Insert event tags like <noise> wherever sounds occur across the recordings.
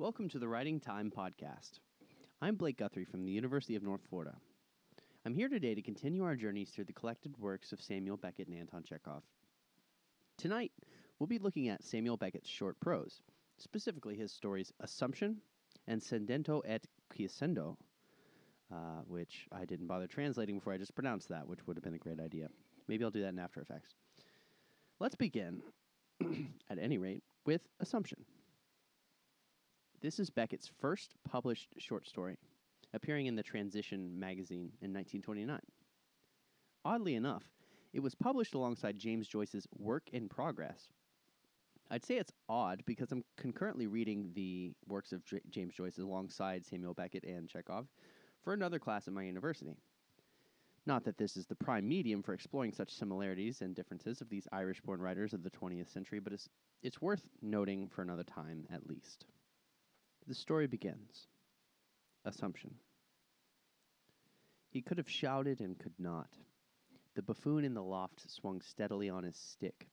Welcome to the Writing Time Podcast. I'm Blake Guthrie from the University of North Florida. I'm here today to continue our journeys through the collected works of Samuel Beckett and Anton Chekhov. Tonight, we'll be looking at Samuel Beckett's short prose, specifically his stories Assumption and Scendendo et Quiescendo, uh, which I didn't bother translating before I just pronounced that, which would have been a great idea. Maybe I'll do that in After Effects. Let's begin, <clears throat> at any rate, with Assumption. This is Beckett's first published short story, appearing in the Transition magazine in 1929. Oddly enough, it was published alongside James Joyce's Work in Progress. I'd say it's odd because I'm concurrently reading the works of J- James Joyce alongside Samuel Beckett and Chekhov for another class at my university. Not that this is the prime medium for exploring such similarities and differences of these Irish born writers of the 20th century, but it's, it's worth noting for another time at least. The story begins. Assumption. He could have shouted and could not. The buffoon in the loft swung steadily on his stick,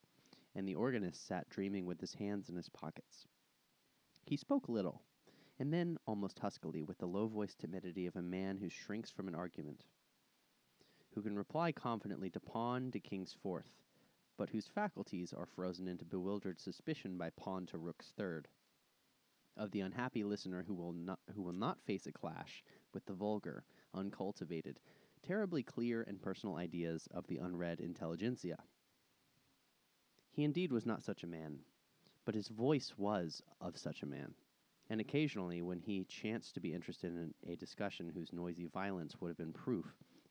and the organist sat dreaming with his hands in his pockets. He spoke little, and then almost huskily, with the low voiced timidity of a man who shrinks from an argument, who can reply confidently to pawn to king's fourth, but whose faculties are frozen into bewildered suspicion by pawn to rook's third of the unhappy listener who will not who will not face a clash with the vulgar, uncultivated, terribly clear and personal ideas of the unread intelligentsia. He indeed was not such a man, but his voice was of such a man. And occasionally, when he chanced to be interested in a discussion whose noisy violence would have been proof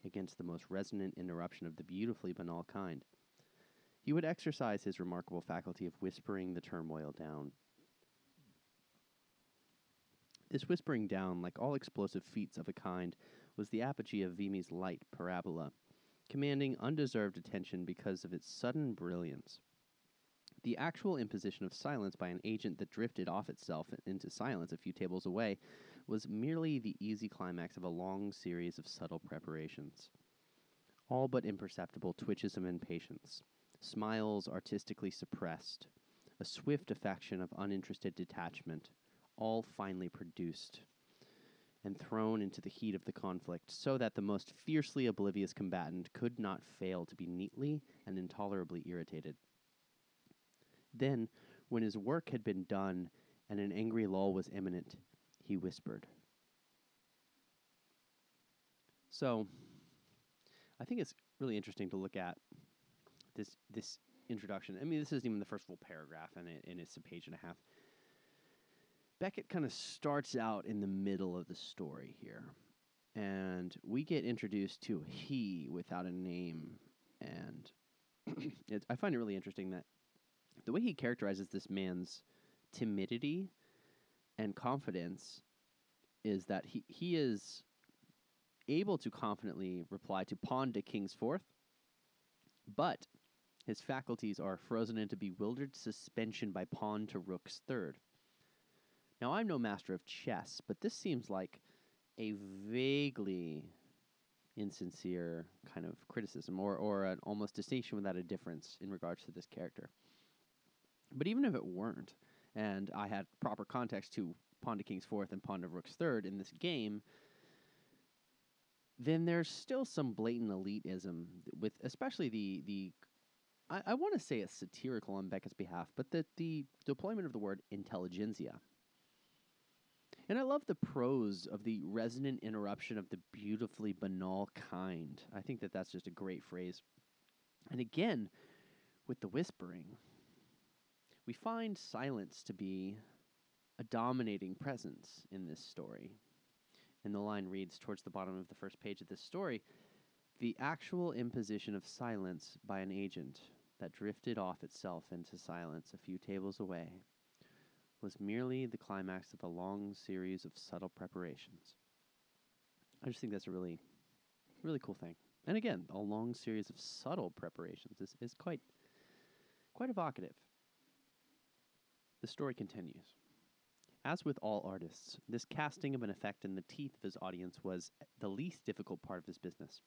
against the most resonant interruption of the beautifully banal kind, he would exercise his remarkable faculty of whispering the turmoil down this whispering down, like all explosive feats of a kind, was the apogee of Vimi's light parabola, commanding undeserved attention because of its sudden brilliance. The actual imposition of silence by an agent that drifted off itself into silence a few tables away was merely the easy climax of a long series of subtle preparations. All but imperceptible twitches of impatience, smiles artistically suppressed, a swift affection of uninterested detachment, all finally produced and thrown into the heat of the conflict, so that the most fiercely oblivious combatant could not fail to be neatly and intolerably irritated. Then, when his work had been done and an angry lull was imminent, he whispered. So, I think it's really interesting to look at this this introduction. I mean, this isn't even the first full paragraph, and, it, and it's a page and a half. Beckett kind of starts out in the middle of the story here. And we get introduced to he without a name. And <clears throat> I find it really interesting that the way he characterizes this man's timidity and confidence is that he, he is able to confidently reply to pawn to king's fourth, but his faculties are frozen into bewildered suspension by pawn to rook's third. Now, I'm no master of chess, but this seems like a vaguely insincere kind of criticism or, or an almost distinction without a difference in regards to this character. But even if it weren't, and I had proper context to pawn to king's fourth and pawn to rook's third in this game, then there's still some blatant elitism with especially the the I, I want to say it's satirical on Beckett's behalf, but the the deployment of the word intelligentsia and I love the prose of the resonant interruption of the beautifully banal kind. I think that that's just a great phrase. And again, with the whispering, we find silence to be a dominating presence in this story. And the line reads towards the bottom of the first page of this story the actual imposition of silence by an agent that drifted off itself into silence a few tables away was merely the climax of a long series of subtle preparations. I just think that's a really, really cool thing. And again, a long series of subtle preparations is, is quite, quite evocative. The story continues. As with all artists, this casting of an effect in the teeth of his audience was the least difficult part of his business.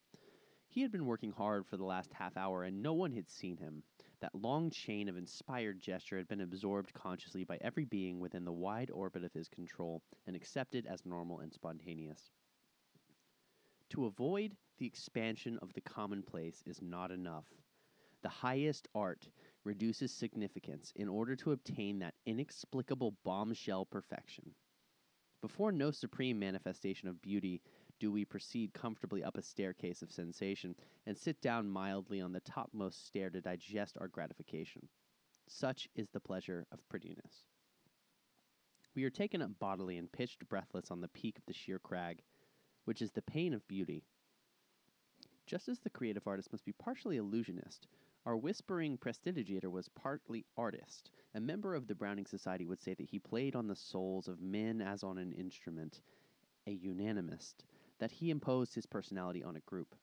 He had been working hard for the last half hour, and no one had seen him. That long chain of inspired gesture had been absorbed consciously by every being within the wide orbit of his control and accepted as normal and spontaneous. To avoid the expansion of the commonplace is not enough. The highest art reduces significance in order to obtain that inexplicable bombshell perfection. Before no supreme manifestation of beauty do we proceed comfortably up a staircase of sensation and sit down mildly on the topmost stair to digest our gratification. Such is the pleasure of prettiness. We are taken up bodily and pitched breathless on the peak of the sheer crag, which is the pain of beauty. Just as the creative artist must be partially illusionist, our whispering prestidigitator was partly artist. A member of the Browning Society would say that he played on the souls of men as on an instrument, a unanimist, that he imposed his personality on a group.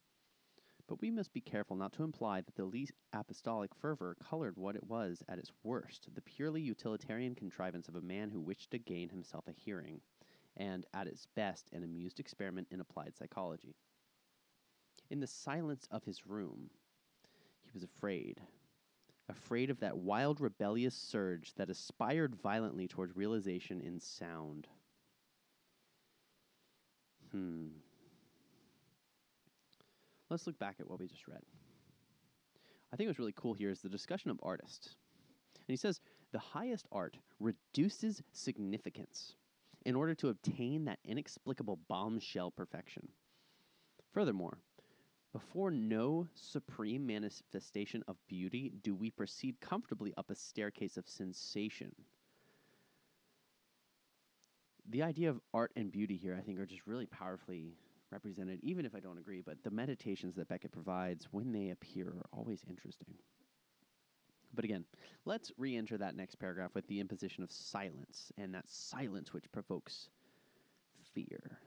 But we must be careful not to imply that the least apostolic fervor colored what it was at its worst the purely utilitarian contrivance of a man who wished to gain himself a hearing, and at its best an amused experiment in applied psychology. In the silence of his room, he was afraid. Afraid of that wild, rebellious surge that aspired violently towards realization in sound. Hmm. Let's look back at what we just read. I think what's really cool here is the discussion of artists. And he says the highest art reduces significance in order to obtain that inexplicable bombshell perfection. Furthermore, before no supreme manifestation of beauty do we proceed comfortably up a staircase of sensation. The idea of art and beauty here, I think, are just really powerfully represented, even if I don't agree. But the meditations that Beckett provides when they appear are always interesting. But again, let's re enter that next paragraph with the imposition of silence, and that silence which provokes fear.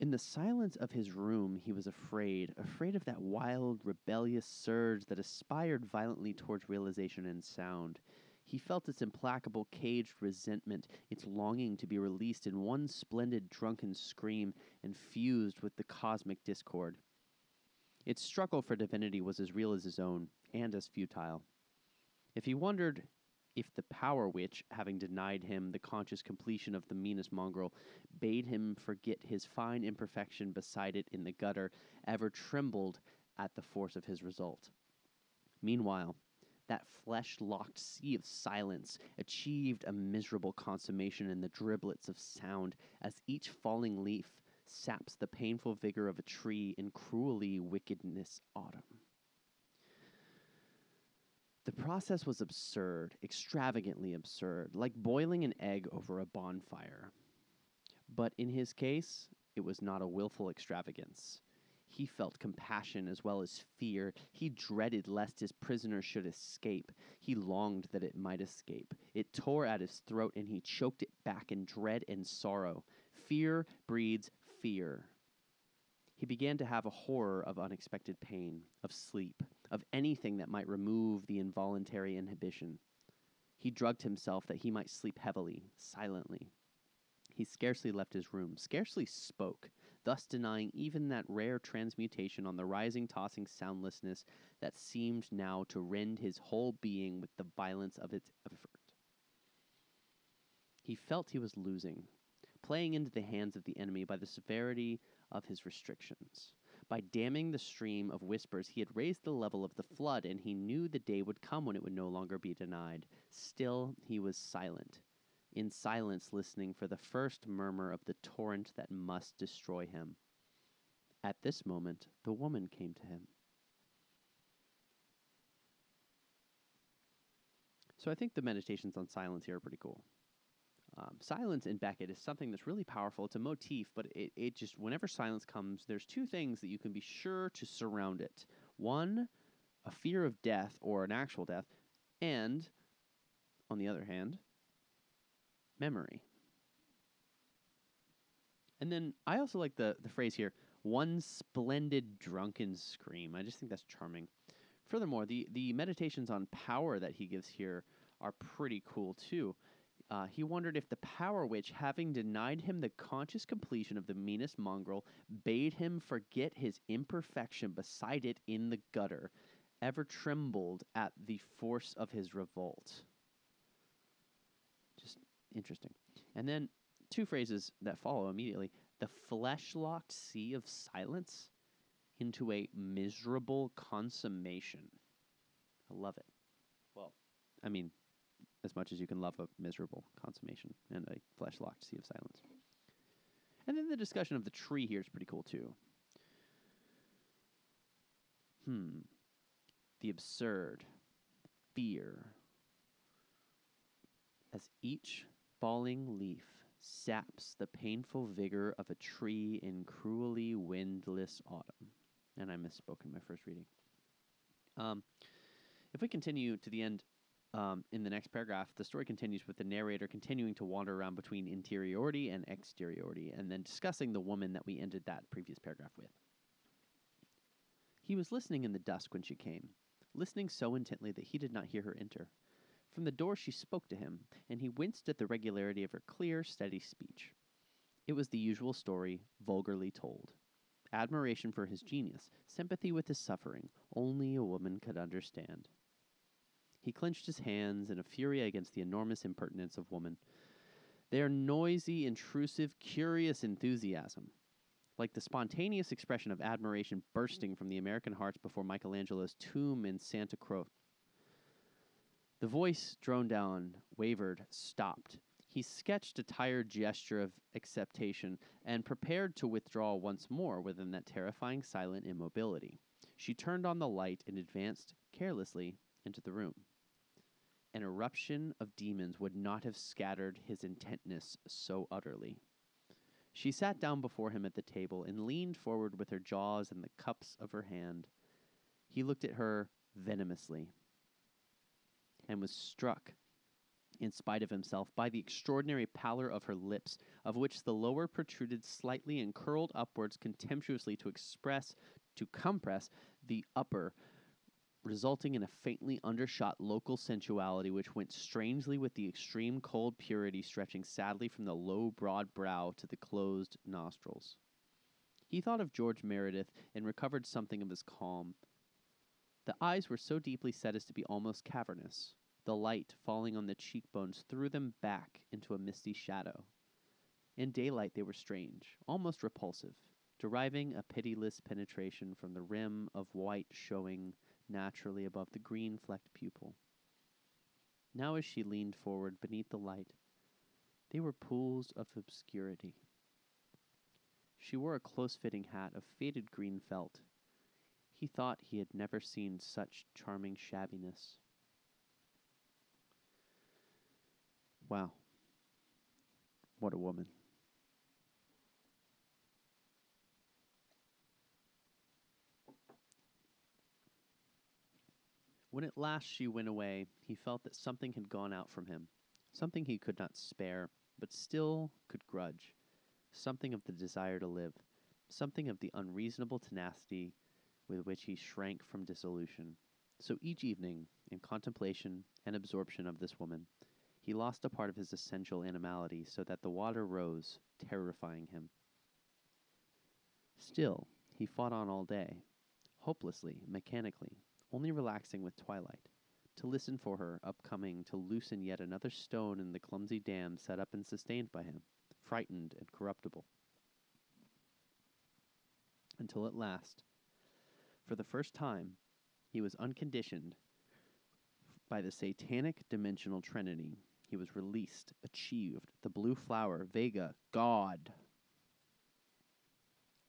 In the silence of his room, he was afraid, afraid of that wild, rebellious surge that aspired violently towards realization and sound. He felt its implacable, caged resentment, its longing to be released in one splendid, drunken scream and fused with the cosmic discord. Its struggle for divinity was as real as his own, and as futile. If he wondered if the power which, having denied him the conscious completion of the meanest mongrel, bade him forget his fine imperfection beside it in the gutter, ever trembled at the force of his result. Meanwhile, that flesh locked sea of silence achieved a miserable consummation in the driblets of sound as each falling leaf saps the painful vigor of a tree in cruelly wickedness autumn. The process was absurd, extravagantly absurd, like boiling an egg over a bonfire. But in his case, it was not a wilful extravagance. He felt compassion as well as fear. He dreaded lest his prisoner should escape. He longed that it might escape. It tore at his throat, and he choked it back in dread and sorrow. Fear breeds fear. He began to have a horror of unexpected pain, of sleep, of anything that might remove the involuntary inhibition. He drugged himself that he might sleep heavily, silently. He scarcely left his room, scarcely spoke, thus denying even that rare transmutation on the rising, tossing soundlessness that seemed now to rend his whole being with the violence of its effort. He felt he was losing, playing into the hands of the enemy by the severity of his restrictions. By damming the stream of whispers, he had raised the level of the flood, and he knew the day would come when it would no longer be denied. Still, he was silent, in silence, listening for the first murmur of the torrent that must destroy him. At this moment, the woman came to him. So I think the meditations on silence here are pretty cool. Um, silence in Beckett is something that's really powerful. It's a motif, but it, it just, whenever silence comes, there's two things that you can be sure to surround it. One, a fear of death or an actual death, and, on the other hand, memory. And then I also like the, the phrase here, one splendid drunken scream. I just think that's charming. Furthermore, the, the meditations on power that he gives here are pretty cool too Uh, he wondered if the power which, having denied him the conscious completion of the meanest mongrel, bade him forget his imperfection beside it in the gutter, ever trembled at the force of his revolt. Interesting. And then two phrases that follow immediately the flesh locked sea of silence into a miserable consummation. I love it. Well, I mean, as much as you can love a miserable consummation and a flesh locked sea of silence. And then the discussion of the tree here is pretty cool too. Hmm. The absurd, fear. As each falling leaf saps the painful vigor of a tree in cruelly windless autumn. And I misspoke in my first reading. Um, if we continue to the end um, in the next paragraph, the story continues with the narrator continuing to wander around between interiority and exteriority, and then discussing the woman that we ended that previous paragraph with. He was listening in the dusk when she came, listening so intently that he did not hear her enter. From the door she spoke to him, and he winced at the regularity of her clear, steady speech. It was the usual story, vulgarly told. Admiration for his genius, sympathy with his suffering, only a woman could understand. He clenched his hands in a fury against the enormous impertinence of woman. Their noisy, intrusive, curious enthusiasm, like the spontaneous expression of admiration bursting from the American hearts before Michelangelo's tomb in Santa Croce. The voice droned down, wavered, stopped. He sketched a tired gesture of acceptation and prepared to withdraw once more within that terrifying silent immobility. She turned on the light and advanced carelessly into the room an eruption of demons would not have scattered his intentness so utterly. She sat down before him at the table and leaned forward with her jaws in the cups of her hand. He looked at her venomously and was struck, in spite of himself, by the extraordinary pallor of her lips, of which the lower protruded slightly and curled upwards contemptuously to express, to compress, the upper, resulting in a faintly undershot local sensuality which went strangely with the extreme cold purity stretching sadly from the low, broad brow to the closed nostrils. He thought of George Meredith and recovered something of his calm. The eyes were so deeply set as to be almost cavernous. The light falling on the cheekbones threw them back into a misty shadow. In daylight they were strange, almost repulsive, deriving a pitiless penetration from the rim of white showing naturally above the green flecked pupil. Now, as she leaned forward beneath the light, they were pools of obscurity. She wore a close fitting hat of faded green felt. He thought he had never seen such charming shabbiness. Wow. What a woman. When at last she went away, he felt that something had gone out from him, something he could not spare, but still could grudge, something of the desire to live, something of the unreasonable tenacity with which he shrank from dissolution. So each evening, in contemplation and absorption of this woman, he lost a part of his essential animality so that the water rose, terrifying him. Still, he fought on all day, hopelessly, mechanically, only relaxing with twilight, to listen for her upcoming to loosen yet another stone in the clumsy dam set up and sustained by him, frightened and corruptible. Until at last, for the first time, he was unconditioned by the satanic dimensional trinity. He was released, achieved, the blue flower, Vega, God.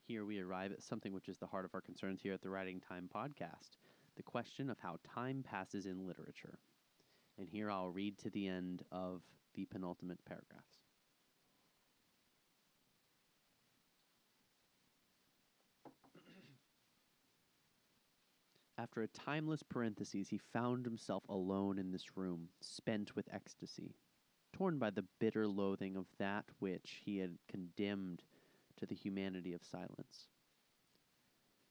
Here we arrive at something which is the heart of our concerns here at the Writing Time podcast the question of how time passes in literature. And here I'll read to the end of the penultimate paragraphs. After a timeless parenthesis, he found himself alone in this room, spent with ecstasy, torn by the bitter loathing of that which he had condemned to the humanity of silence.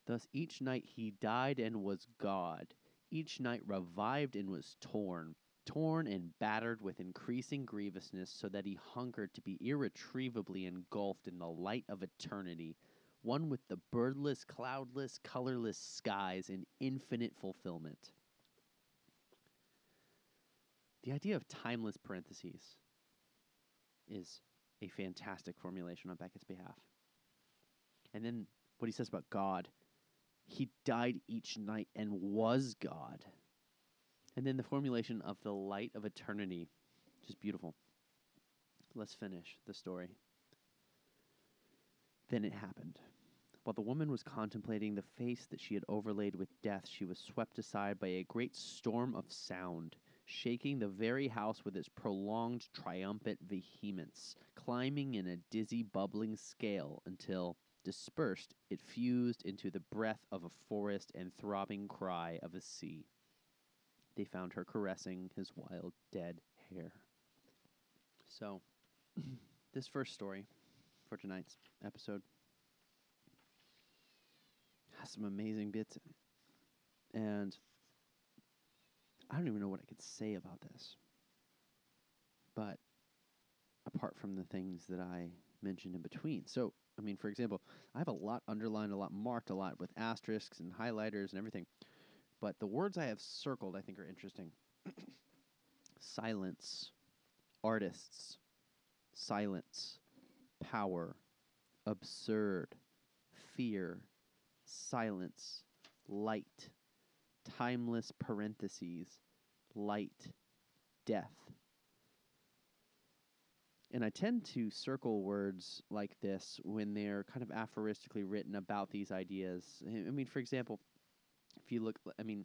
Thus each night he died and was God, each night revived and was torn, torn and battered with increasing grievousness, so that he hungered to be irretrievably engulfed in the light of eternity, one with the birdless, cloudless, colorless skies in infinite fulfillment. The idea of timeless parentheses is a fantastic formulation on Beckett's behalf. And then what he says about God he died each night and was God. And then the formulation of the light of eternity, just beautiful. Let's finish the story. Then it happened. While the woman was contemplating the face that she had overlaid with death, she was swept aside by a great storm of sound, shaking the very house with its prolonged triumphant vehemence, climbing in a dizzy, bubbling scale until, dispersed, it fused into the breath of a forest and throbbing cry of a sea. They found her caressing his wild, dead hair. So, <clears throat> this first story for tonight's episode has some amazing bits in it. And I don't even know what I could say about this. But apart from the things that I mentioned in between. So, I mean, for example, I have a lot underlined, a lot marked, a lot with asterisks and highlighters and everything. But the words I have circled, I think, are interesting <coughs> silence, artists, silence, power, absurd, fear, silence, light, timeless parentheses, light, death. And I tend to circle words like this when they're kind of aphoristically written about these ideas. I mean, for example, if you look, I mean,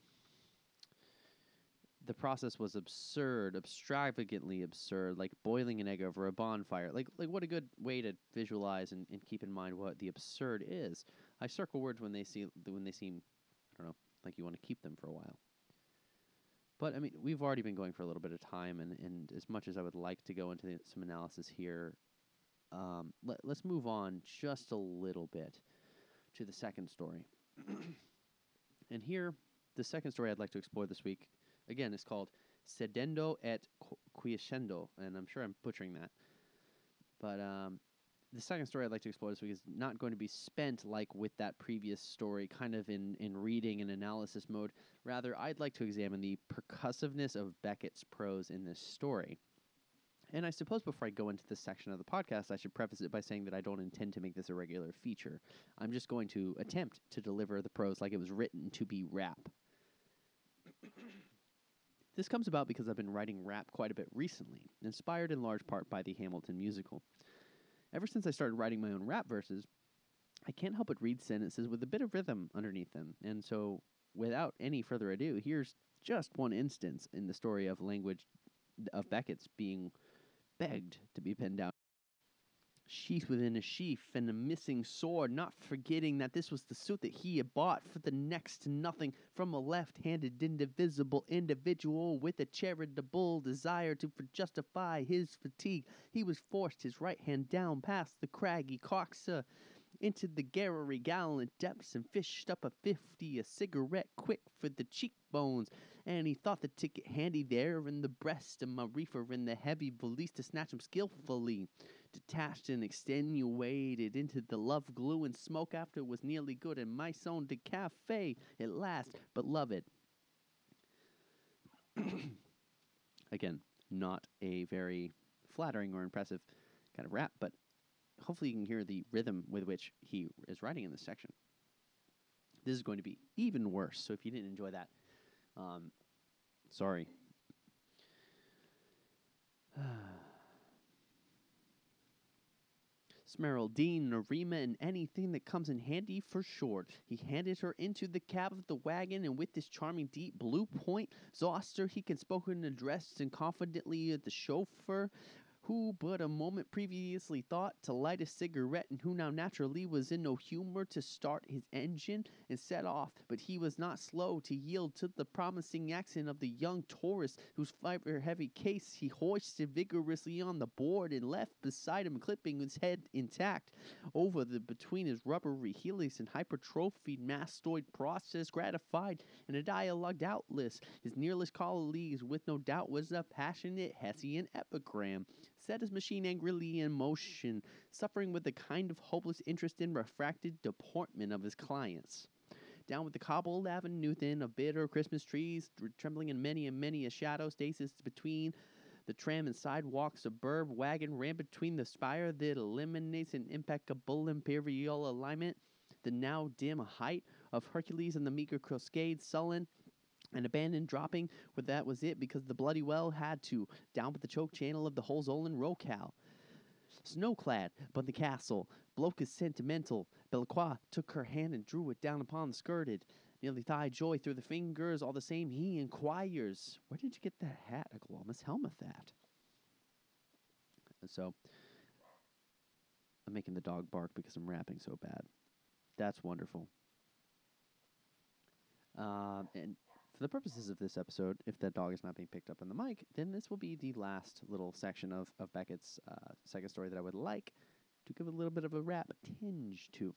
the process was absurd, extravagantly absurd, like boiling an egg over a bonfire. Like, like what a good way to visualize and, and keep in mind what the absurd is. I circle words when they see when they seem, I don't know, like you want to keep them for a while. But I mean, we've already been going for a little bit of time, and, and as much as I would like to go into the, some analysis here, um, let, let's move on just a little bit to the second story. <clears throat> and here, the second story I'd like to explore this week, again, it's called Sedendo et Quiescendo, and I'm sure I'm butchering that. But um, the second story I'd like to explore this week is not going to be spent like with that previous story, kind of in, in reading and analysis mode. Rather, I'd like to examine the percussiveness of Beckett's prose in this story. And I suppose before I go into this section of the podcast, I should preface it by saying that I don't intend to make this a regular feature. I'm just going to attempt to deliver the prose like it was written to be rap. This comes about because I've been writing rap quite a bit recently, inspired in large part by the Hamilton musical. Ever since I started writing my own rap verses, I can't help but read sentences with a bit of rhythm underneath them. And so, without any further ado, here's just one instance in the story of language of Beckett's being begged to be penned down sheath within a sheath and a missing sword, not forgetting that this was the suit that he had bought for the next to nothing from a left-handed indivisible individual with a charitable desire to justify his fatigue. He was forced his right hand down past the craggy coxer into the gallery gallant depths and fished up a fifty, a cigarette quick for the cheekbones, and he thought the ticket handy there in the breast, and my reefer in the heavy valise to snatch him skillfully detached and extenuated into the love glue and smoke after it was nearly good and my son de cafe at last. But love it. <coughs> again not a very flattering or impressive kind of rap but hopefully you can hear the rhythm with which he is writing in this section. This is going to be even worse so if you didn't enjoy that um, sorry Smeraldina-Rima, and anything that comes in handy for short. He handed her into the cab of the wagon, and with this charming deep blue point Zoster he can spoken addressed and confidently at the chauffeur Who but a moment previously thought to light a cigarette, and who now naturally was in no humor to start his engine and set off, but he was not slow to yield to the promising accent of the young tourist, whose fiber heavy case he hoisted vigorously on the board and left beside him, clipping his head intact over the between his rubbery helix and hypertrophied mastoid process gratified in a dialogue doubtless. His nearest colleagues with no doubt was a passionate Hessian epigram set his machine angrily in motion, suffering with the kind of hopeless interest in refracted deportment of his clients. Down with the cobbled avenue thin of bitter Christmas trees, trembling in many and many a shadow stasis between the tram and sidewalk suburb wagon ran between the spire that eliminates an impeccable imperial alignment. The now dim height of Hercules and the meager cascade sullen and abandoned dropping where that was it because the bloody well had to down with the choke channel of the Hohenzollern Rocal. Snowclad, but the castle, bloke is sentimental. Belacqua took her hand and drew it down upon the skirted. Nearly thigh joy through the fingers, all the same he inquires, Where did you get that hat, a Glamis helmet that? So I'm making the dog bark because I'm rapping so bad. That's wonderful. Um, and for the purposes of this episode, if that dog is not being picked up on the mic, then this will be the last little section of, of Beckett's uh, second story that I would like to give a little bit of a rap tinge to.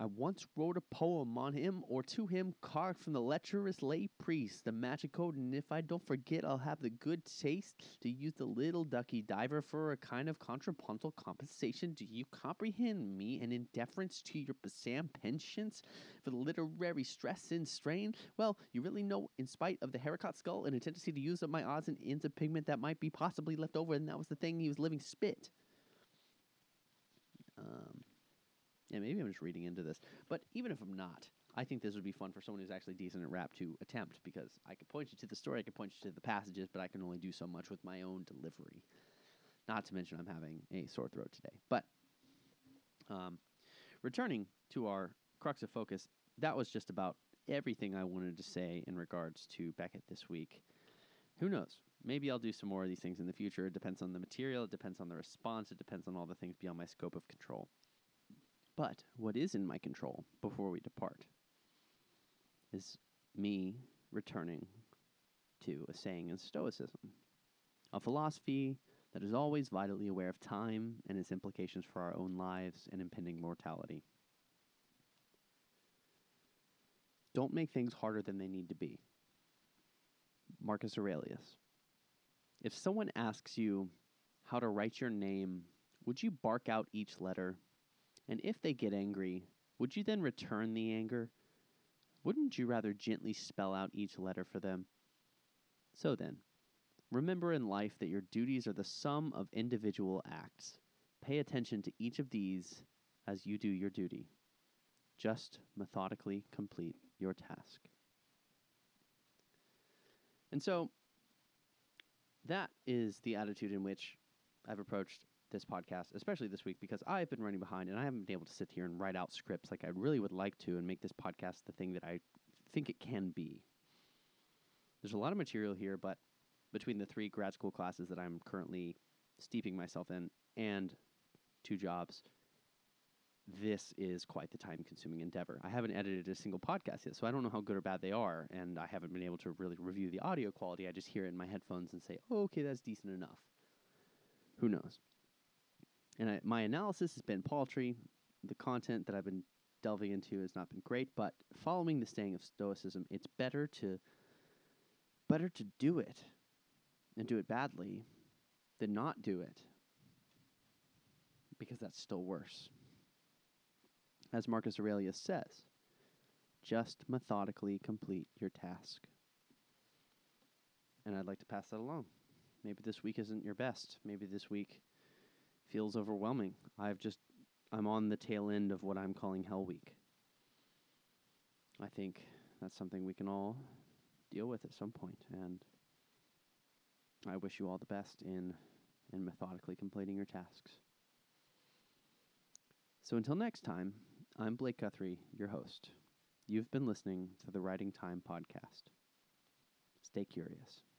I once wrote a poem on him or to him carved from the lecherous lay priest, the magic code, and if I don't forget, I'll have the good taste to use the little ducky diver for a kind of contrapuntal compensation. Do you comprehend me? And in deference to your Bassam penchants for the literary stress and strain, well, you really know, in spite of the haircut skull and a tendency to use up my odds and ends of pigment that might be possibly left over, and that was the thing he was living spit. Um, yeah, maybe I'm just reading into this. But even if I'm not, I think this would be fun for someone who's actually decent at rap to attempt because I could point you to the story, I could point you to the passages, but I can only do so much with my own delivery. Not to mention, I'm having a sore throat today. But um, returning to our crux of focus, that was just about everything I wanted to say in regards to Beckett this week. Who knows? Maybe I'll do some more of these things in the future. It depends on the material, it depends on the response, it depends on all the things beyond my scope of control. But what is in my control before we depart is me returning to a saying in Stoicism, a philosophy that is always vitally aware of time and its implications for our own lives and impending mortality. Don't make things harder than they need to be. Marcus Aurelius. If someone asks you how to write your name, would you bark out each letter and if they get angry, would you then return the anger? Wouldn't you rather gently spell out each letter for them? So then, remember in life that your duties are the sum of individual acts. Pay attention to each of these as you do your duty. Just methodically complete your task. And so, that is the attitude in which I've approached this podcast, especially this week, because I've been running behind and I haven't been able to sit here and write out scripts like I really would like to and make this podcast the thing that I think it can be. There's a lot of material here, but between the three grad school classes that I'm currently steeping myself in and two jobs, this is quite the time consuming endeavor. I haven't edited a single podcast yet, so I don't know how good or bad they are, and I haven't been able to really review the audio quality. I just hear it in my headphones and say, oh, okay, that's decent enough. Who knows? And I, my analysis has been paltry. The content that I've been delving into has not been great, but following the saying of Stoicism, it's better to better to do it and do it badly than not do it because that's still worse. As Marcus Aurelius says, just methodically complete your task. And I'd like to pass that along. Maybe this week isn't your best. Maybe this week feels overwhelming. I've just I'm on the tail end of what I'm calling Hell Week. I think that's something we can all deal with at some point, and I wish you all the best in in methodically completing your tasks. So until next time, I'm Blake Guthrie, your host. You've been listening to the Writing Time podcast. Stay curious.